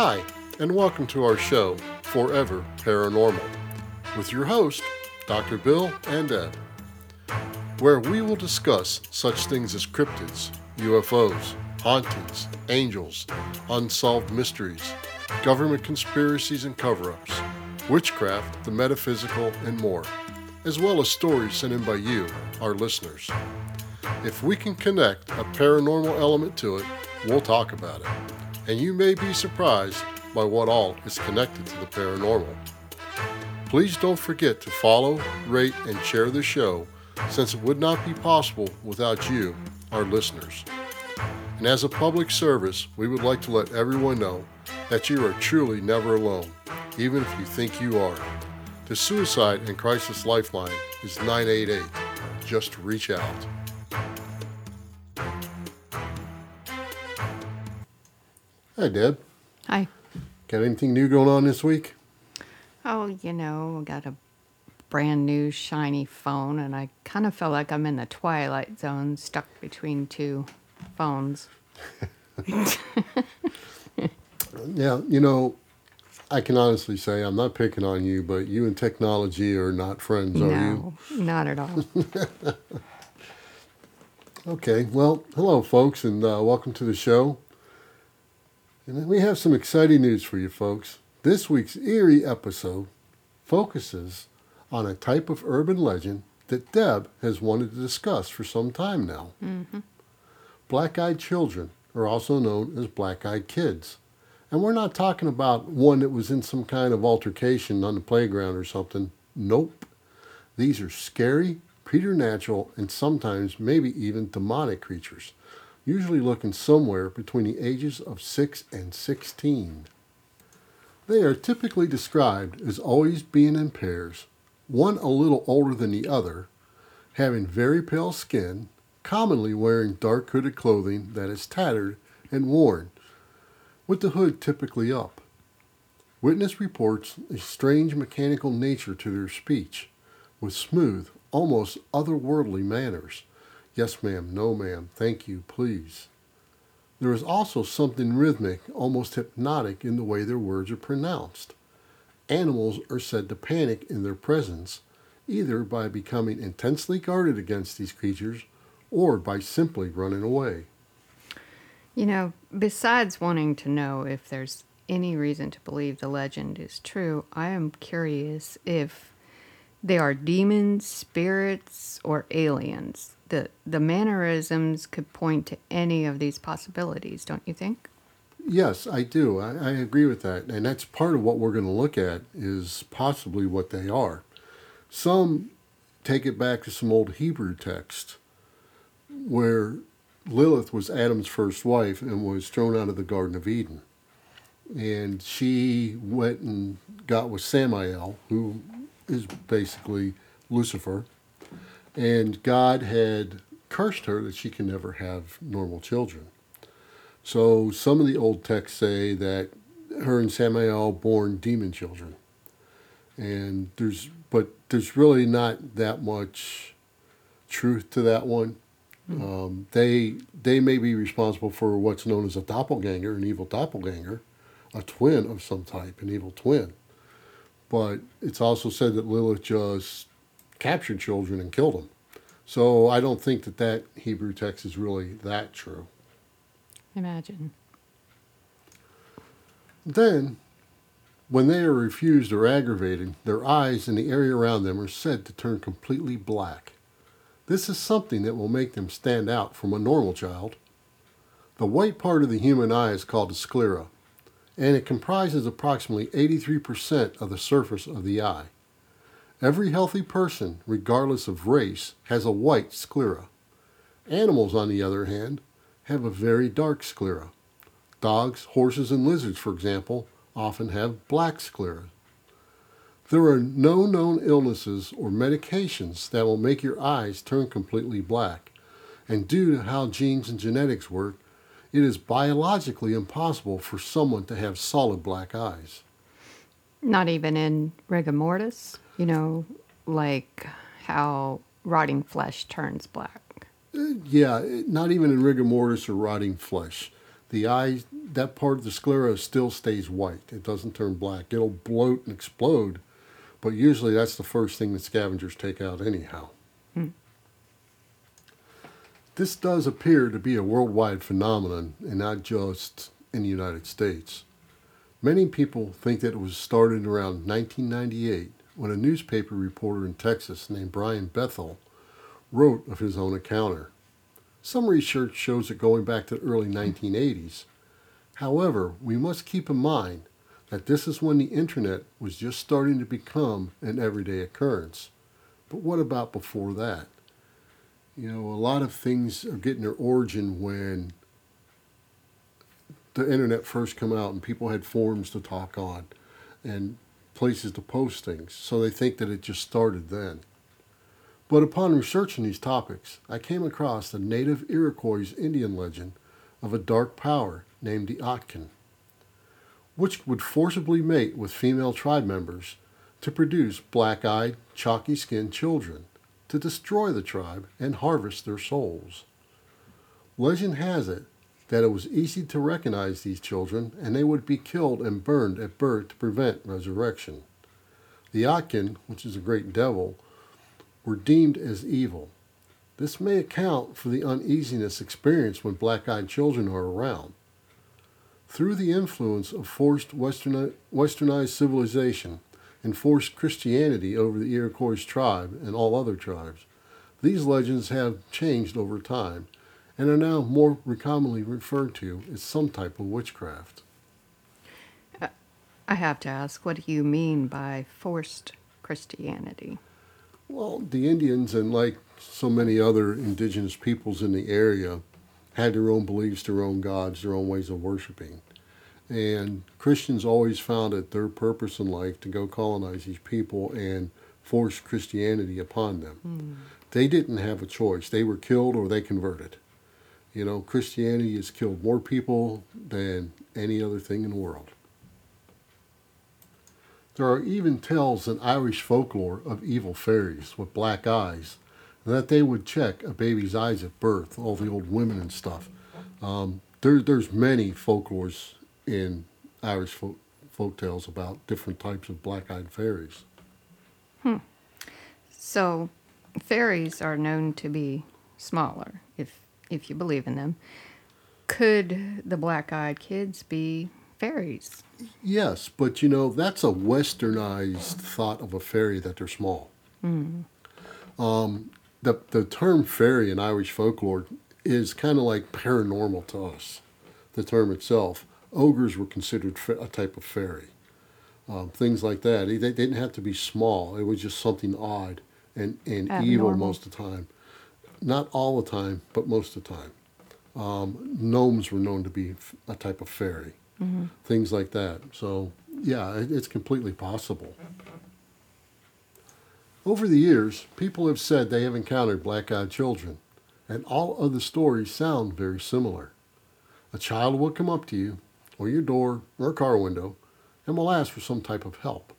Hi, and welcome to our show, Forever Paranormal, with your host, Dr. Bill and Ed, where we will discuss such things as cryptids, UFOs, hauntings, angels, unsolved mysteries, government conspiracies and cover ups, witchcraft, the metaphysical, and more, as well as stories sent in by you, our listeners. If we can connect a paranormal element to it, we'll talk about it. And you may be surprised by what all is connected to the paranormal. Please don't forget to follow, rate, and share the show since it would not be possible without you, our listeners. And as a public service, we would like to let everyone know that you are truly never alone, even if you think you are. The Suicide and Crisis Lifeline is 988. Just reach out. Hi, Deb. Hi. Got anything new going on this week? Oh, you know, I got a brand new shiny phone, and I kind of feel like I'm in the twilight zone, stuck between two phones. Yeah, you know, I can honestly say I'm not picking on you, but you and technology are not friends, are you? no, not at all. Okay, well, hello, folks, and uh, welcome to the show. And we have some exciting news for you, folks. This week's eerie episode focuses on a type of urban legend that Deb has wanted to discuss for some time now. Mm-hmm. Black eyed children are also known as black eyed kids. And we're not talking about one that was in some kind of altercation on the playground or something. Nope. These are scary, preternatural, and sometimes maybe even demonic creatures, usually looking somewhere between the ages of 6 and 16. They are typically described as always being in pairs, one a little older than the other, having very pale skin, commonly wearing dark hooded clothing that is tattered and worn, with the hood typically up. Witness reports a strange mechanical nature to their speech, with smooth, almost otherworldly manners. Yes, ma'am, no, ma'am, thank you, please. There is also something rhythmic, almost hypnotic in the way their words are pronounced. Animals are said to panic in their presence, either by becoming intensely guarded against these creatures or by simply running away. you know, besides wanting to know if there's any reason to believe the legend is true, I am curious if they are demons, spirits, or aliens. The, the mannerisms could point to any of these possibilities, don't you think? Yes, I do. I, I agree with that. And that's part of what we're going to look at is possibly what they are. Some take it back to some old Hebrew text where Lilith was Adam's first wife and was thrown out of the Garden of Eden. And she went and got with Samael, who is basically Lucifer. And God had cursed her that she can never have normal children. So some of the old texts say that her and Samael born demon children. And there's but there's really not that much truth to that one. Um, they they may be responsible for what's known as a doppelganger, an evil doppelganger, a twin of some type, an evil twin. But it's also said that Lilith just captured children and killed them. So I don't think that that Hebrew text is really that true. Imagine. Then, when they are refused or aggravated, their eyes and the area around them are said to turn completely black. This is something that will make them stand out from a normal child. The white part of the human eye is called the sclera, and it comprises approximately 83% of the surface of the eye. Every healthy person, regardless of race, has a white sclera. Animals, on the other hand, have a very dark sclera. Dogs, horses, and lizards, for example, often have black sclera. There are no known illnesses or medications that will make your eyes turn completely black. And due to how genes and genetics work, it is biologically impossible for someone to have solid black eyes. Not even in rigor mortis, you know, like how rotting flesh turns black. Yeah, not even in rigor mortis or rotting flesh. the eye, that part of the sclera still stays white. It doesn't turn black. It'll bloat and explode, but usually that's the first thing that scavengers take out anyhow. Hmm. This does appear to be a worldwide phenomenon and not just in the United States. Many people think that it was started around 1998 when a newspaper reporter in Texas named Brian Bethel wrote of his own encounter. Some research shows it going back to the early 1980s. However, we must keep in mind that this is when the internet was just starting to become an everyday occurrence. But what about before that? You know, a lot of things are getting their origin when the internet first come out and people had forums to talk on and places to post things. So they think that it just started then. But upon researching these topics, I came across the native Iroquois Indian legend of a dark power named the Otkin, which would forcibly mate with female tribe members to produce black eyed, chalky skinned children to destroy the tribe and harvest their souls. Legend has it that it was easy to recognize these children and they would be killed and burned at birth to prevent resurrection. The Otkin, which is a great devil, were deemed as evil. This may account for the uneasiness experienced when black eyed children are around. Through the influence of forced westernized civilization and forced Christianity over the Iroquois tribe and all other tribes, these legends have changed over time and are now more commonly referred to as some type of witchcraft. I have to ask, what do you mean by forced Christianity? Well, the Indians and like so many other indigenous peoples in the area had their own beliefs, their own gods, their own ways of worshiping. And Christians always found it their purpose in life to go colonize these people and force Christianity upon them. Mm. They didn't have a choice. They were killed or they converted. You know, Christianity has killed more people than any other thing in the world. There are even tales in Irish folklore of evil fairies with black eyes, and that they would check a baby's eyes at birth, all the old women and stuff. Um, there, there's many folklores in Irish folk, folk tales about different types of black-eyed fairies. Hmm. So, fairies are known to be smaller, if if you believe in them. Could the black-eyed kids be fairies? Yes, but you know, that's a westernized thought of a fairy that they're small. Mm. Um, the, the term fairy in Irish folklore is kind of like paranormal to us, the term itself. Ogres were considered a type of fairy. Um, things like that. They, they, didn't have to be small. It was just something odd and, and evil most of the time. Not all the time, but most of the time. Um, gnomes were known to be a type of fairy mm-hmm. things like that. So, yeah, it, it's completely possible. Over the years, people have said they have encountered black eyed children, and all of the stories sound very similar. A child will come up to you, or your door, or car window, and will ask for some type of help.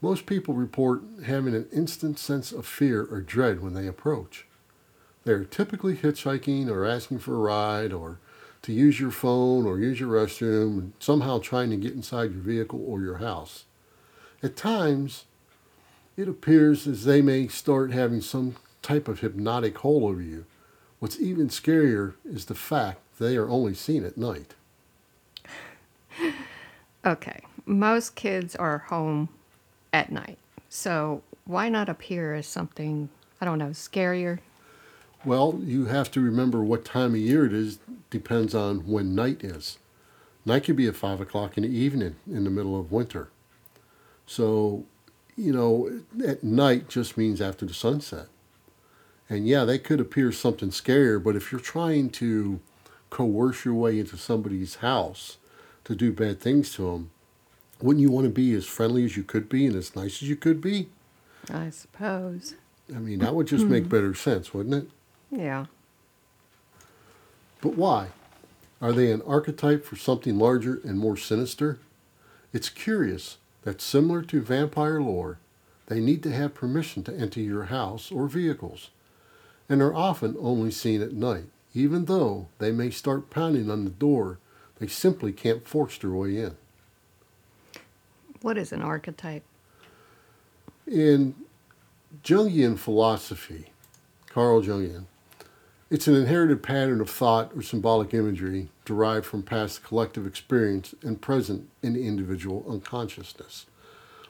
Most people report having an instant sense of fear or dread when they approach. They are typically hitchhiking or asking for a ride or to use your phone or use your restroom somehow trying to get inside your vehicle or your house. At times, it appears as they may start having some type of hypnotic hold over you. What's even scarier is the fact they are only seen at night. Okay, most kids are home at night, so why not appear as something, I don't know, scarier, well, you have to remember what time of year it is, depends on when night is. Night could be at 5 o'clock in the evening in the middle of winter. So, you know, at night just means after the sunset. And yeah, they could appear something scarier, but if you're trying to coerce your way into somebody's house to do bad things to them, wouldn't you want to be as friendly as you could be and as nice as you could be? I suppose. I mean, that would just make hmm. better sense, wouldn't it? Yeah. But why? Are they an archetype for something larger and more sinister? It's curious that, similar to vampire lore, they need to have permission to enter your house or vehicles, and are often only seen at night, even though they may start pounding on the door, they simply can't force their way in. What is an archetype? In Jungian philosophy, Carl Jungian, it's an inherited pattern of thought or symbolic imagery derived from past collective experience and present in the individual unconsciousness.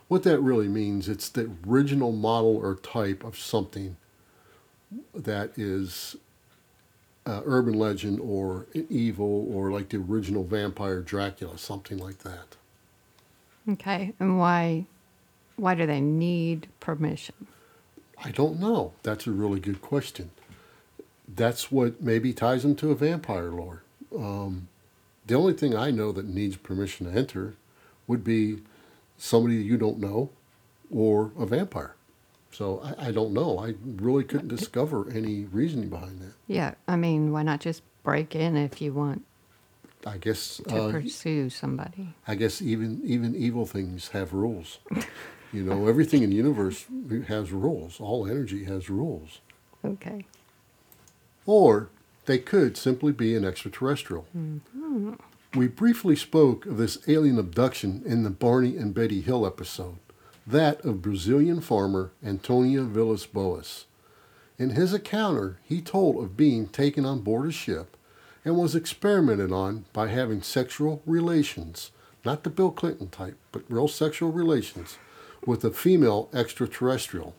What that really means, it's the original model or type of something that is uh, urban legend or evil or like the original vampire Dracula, something like that. Okay, and why why do they need permission? I don't know. That's a really good question. That's what maybe ties them to a vampire lore. Um, the only thing I know that needs permission to enter would be somebody you don't know or a vampire. So I, I don't know. I really couldn't discover any reasoning behind that. Yeah, I mean, why not just break in if you want I guess to uh, pursue somebody? I guess even even evil things have rules. you know, everything in the universe has rules. All energy has rules. Okay. Or they could simply be an extraterrestrial. Mm-hmm. We briefly spoke of this alien abduction in the Barney and Betty Hill episode, that of Brazilian farmer Antonio Villas Boas. In his encounter, he told of being taken on board a ship and was experimented on by having sexual relations, not the Bill Clinton type, but real sexual relations, with a female extraterrestrial.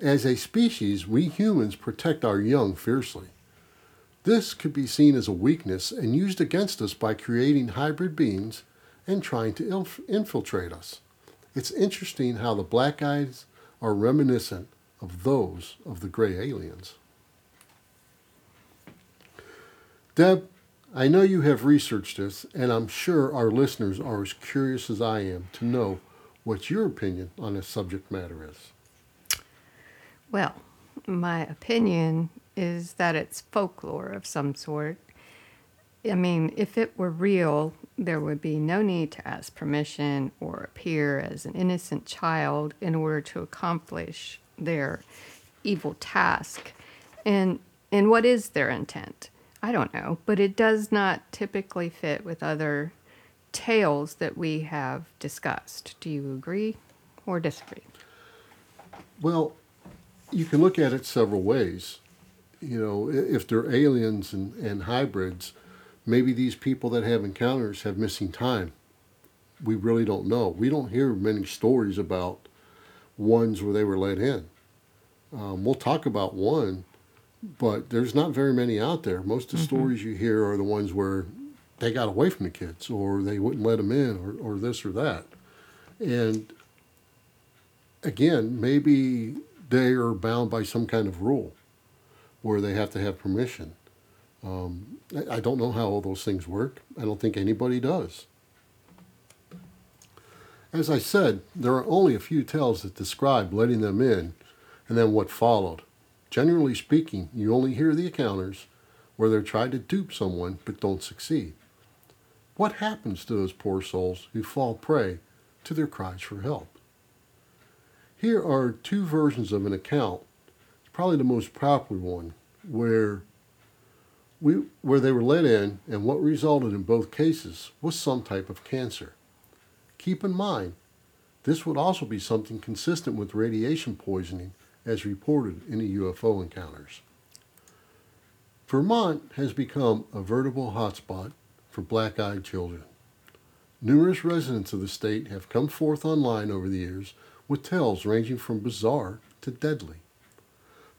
As a species, we humans protect our young fiercely. This could be seen as a weakness and used against us by creating hybrid beings and trying to inf- infiltrate us. It's interesting how the black eyes are reminiscent of those of the gray aliens. Deb, I know you have researched this, and I'm sure our listeners are as curious as I am to know what your opinion on this subject matter is. Well, my opinion is that it's folklore of some sort. I mean, if it were real, there would be no need to ask permission or appear as an innocent child in order to accomplish their evil task. And and what is their intent? I don't know, but it does not typically fit with other tales that we have discussed. Do you agree or disagree? Well, you can look at it several ways. You know, if they're aliens and, and hybrids, maybe these people that have encounters have missing time. We really don't know. We don't hear many stories about ones where they were let in. Um, we'll talk about one, but there's not very many out there. Most of the stories you hear are the ones where they got away from the kids or they wouldn't let them in or, or this or that. And again, maybe they are bound by some kind of rule where they have to have permission. Um, I don't know how all those things work. I don't think anybody does. As I said, there are only a few tales that describe letting them in and then what followed. Generally speaking, you only hear the encounters where they're trying to dupe someone but don't succeed. What happens to those poor souls who fall prey to their cries for help? Here are two versions of an account, It's probably the most popular one, where we where they were let in and what resulted in both cases was some type of cancer. Keep in mind, this would also be something consistent with radiation poisoning as reported in the UFO encounters. Vermont has become a veritable hotspot for black eyed children. Numerous residents of the state have come forth online over the years with tales ranging from bizarre to deadly.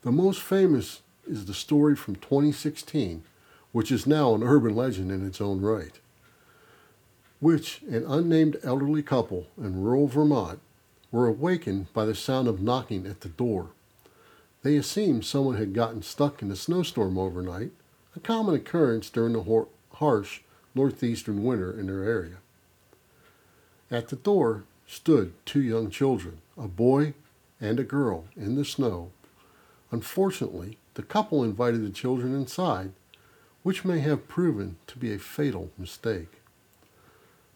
The most famous is the story from 2016, which is now an urban legend in its own right, which an unnamed elderly couple in rural Vermont were awakened by the sound of knocking at the door. They assumed someone had gotten stuck in a snowstorm overnight, a common occurrence during the harsh northeastern winter in their area. At the door stood two young children, a boy and a girl, in the snow. Unfortunately, the couple invited the children inside, which may have proven to be a fatal mistake.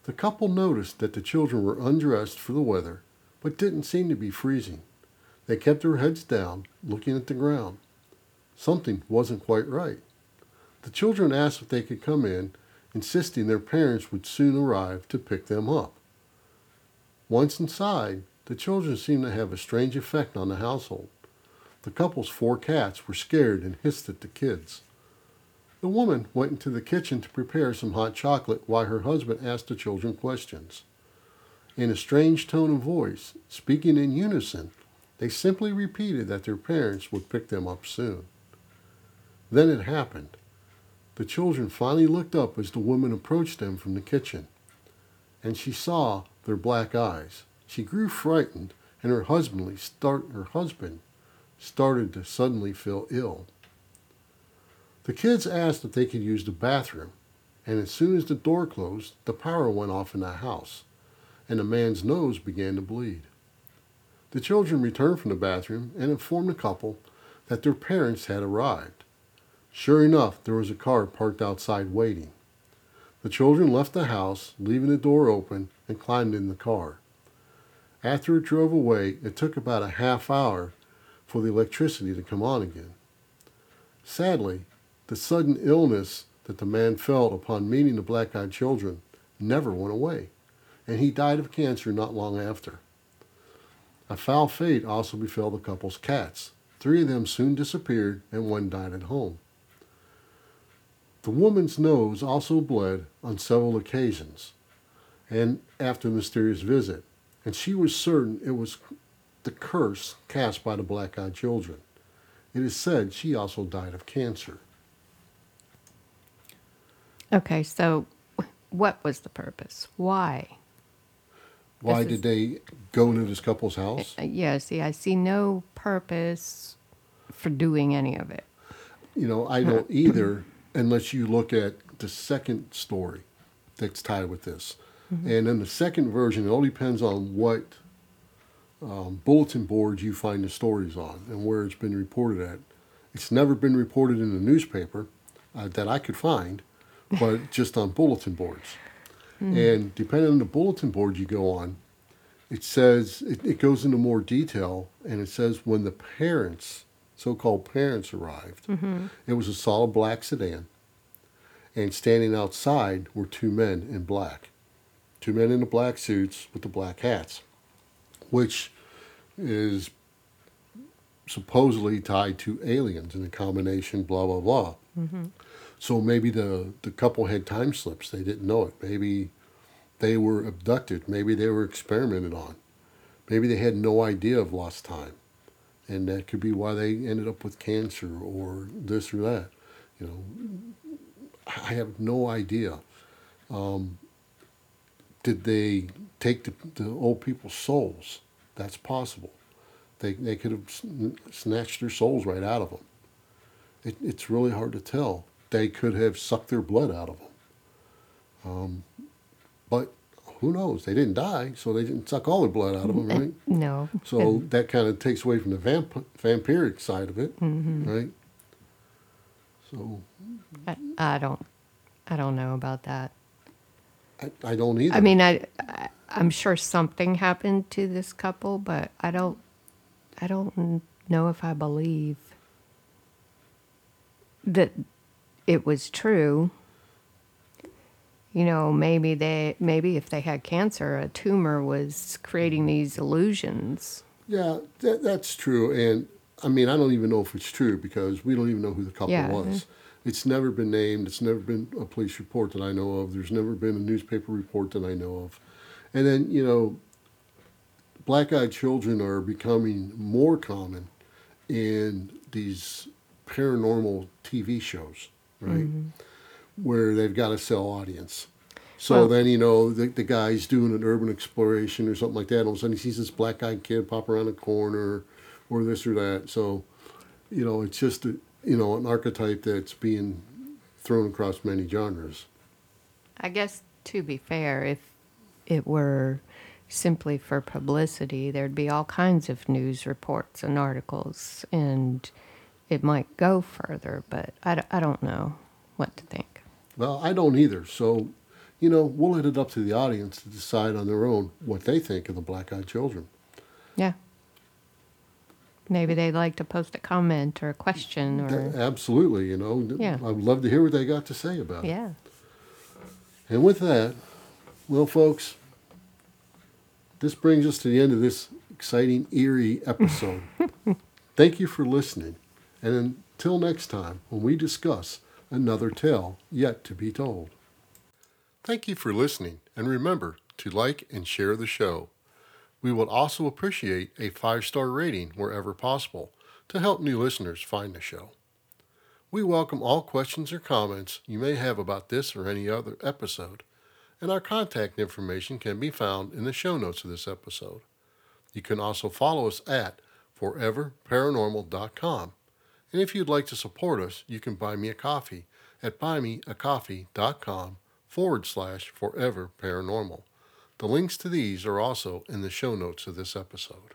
The couple noticed that the children were undressed for the weather, but didn't seem to be freezing. They kept their heads down, looking at the ground. Something wasn't quite right. The children asked if they could come in, insisting their parents would soon arrive to pick them up. Once inside, the children seemed to have a strange effect on the household. The couple's four cats were scared and hissed at the kids. The woman went into the kitchen to prepare some hot chocolate while her husband asked the children questions. In a strange tone of voice, speaking in unison, they simply repeated that their parents would pick them up soon. Then it happened. The children finally looked up as the woman approached them from the kitchen, and she saw their black eyes. She grew frightened, and her husbandly start her husband started to suddenly feel ill. The kids asked if they could use the bathroom, and as soon as the door closed, the power went off in the house, and the man's nose began to bleed. The children returned from the bathroom and informed the couple that their parents had arrived. Sure enough, there was a car parked outside waiting. The children left the house, leaving the door open, and climbed in the car. After it drove away, it took about a half hour for the electricity to come on again. Sadly, the sudden illness that the man felt upon meeting the black eyed children never went away, and he died of cancer not long after. A foul fate also befell the couple's cats. Three of them soon disappeared, and one died at home. The woman's nose also bled on several occasions, and after the mysterious visit, and she was certain it was the curse cast by the black eyed children. It is said she also died of cancer. Okay, so what was the purpose? Why? Why is- did they go into this couple's house? Uh, Yeah, see, I see no purpose for doing any of it. You know, I don't either, unless you look at the second story that's tied with this. And in the second version, it all depends on what um, bulletin boards you find the stories on and where it's been reported at. It's never been reported in the newspaper uh, that I could find, but just on bulletin boards. And depending on the bulletin board you go on, it says it, it goes into more detail and it says when the parents so-called parents arrived. Mm-hmm. It was a solid black sedan and standing outside were two men in black. Two men in the black suits with the black hats which is supposedly tied to aliens in a combination blah blah blah. Mm-hmm. So maybe the the couple had time slips. They didn't know it. Maybe they were abducted. Maybe they were experimented on. Maybe they had no idea of lost time and that could be why they ended up with cancer or this or that you know. I have no idea. Um, did they take the, the old people's souls? That's possible. They, they could have sn- snatched their souls right out of them. It, it's really hard to tell. They could have sucked their blood out of them. Um, but who knows they didn't die so they didn't suck all their blood out of them right No. so that kind of takes away from the vamp- vampiric side of it, mm-hmm. right? So I, I don't, I don't know about that. I, I don't either. I mean, I, I, I'm sure something happened to this couple, but I don't, I don't know if I believe that it was true. You know, maybe they, maybe if they had cancer, a tumor was creating these illusions. yeah, that, that's true. And I mean, I don't even know if it's true because we don't even know who the couple Yeah. was. Mm-hmm. It's never been named. It's never been a police report that I know of. There's never been a newspaper report that I know of. And then, you know, black eyed children are becoming more common in these paranormal TV shows, right? Mm-hmm. Where they've got to sell audience. So Well- then, you know, the, the guy's doing an urban exploration or something like that. And all of a sudden he sees this black eyed kid pop around a corner or this or that. So, you know, it's just, a, you know, an archetype that's being thrown across many genres. I guess to be fair, if it were simply for publicity, there'd be all kinds of news reports and articles, and it might go further, but I, d- I don't know what to think. Well, I don't either. So, you know, we'll let it up to the audience to decide on their own what they think of the black eyed children. Yeah. Maybe they'd like to post a comment or a question or Absolutely, you know. Yeah. I would love to hear what they got to say about it. yeah. And with that, well, folks, this brings us to the end of this exciting, eerie episode. Thank you for listening. And until next time, when we discuss another tale yet to be told. Thank you for listening, and remember to like and share the show. We would also appreciate a five star rating wherever possible to help new listeners find the show. We welcome all questions or comments you may have about this or any other episode, and our contact information can be found in the show notes of this episode. You can also follow us at foreverparanormal.com. And if you'd like to support us, you can buy me a coffee at buymeacoffee.com forward slash forever paranormal. The links to these are also in the show notes of this episode.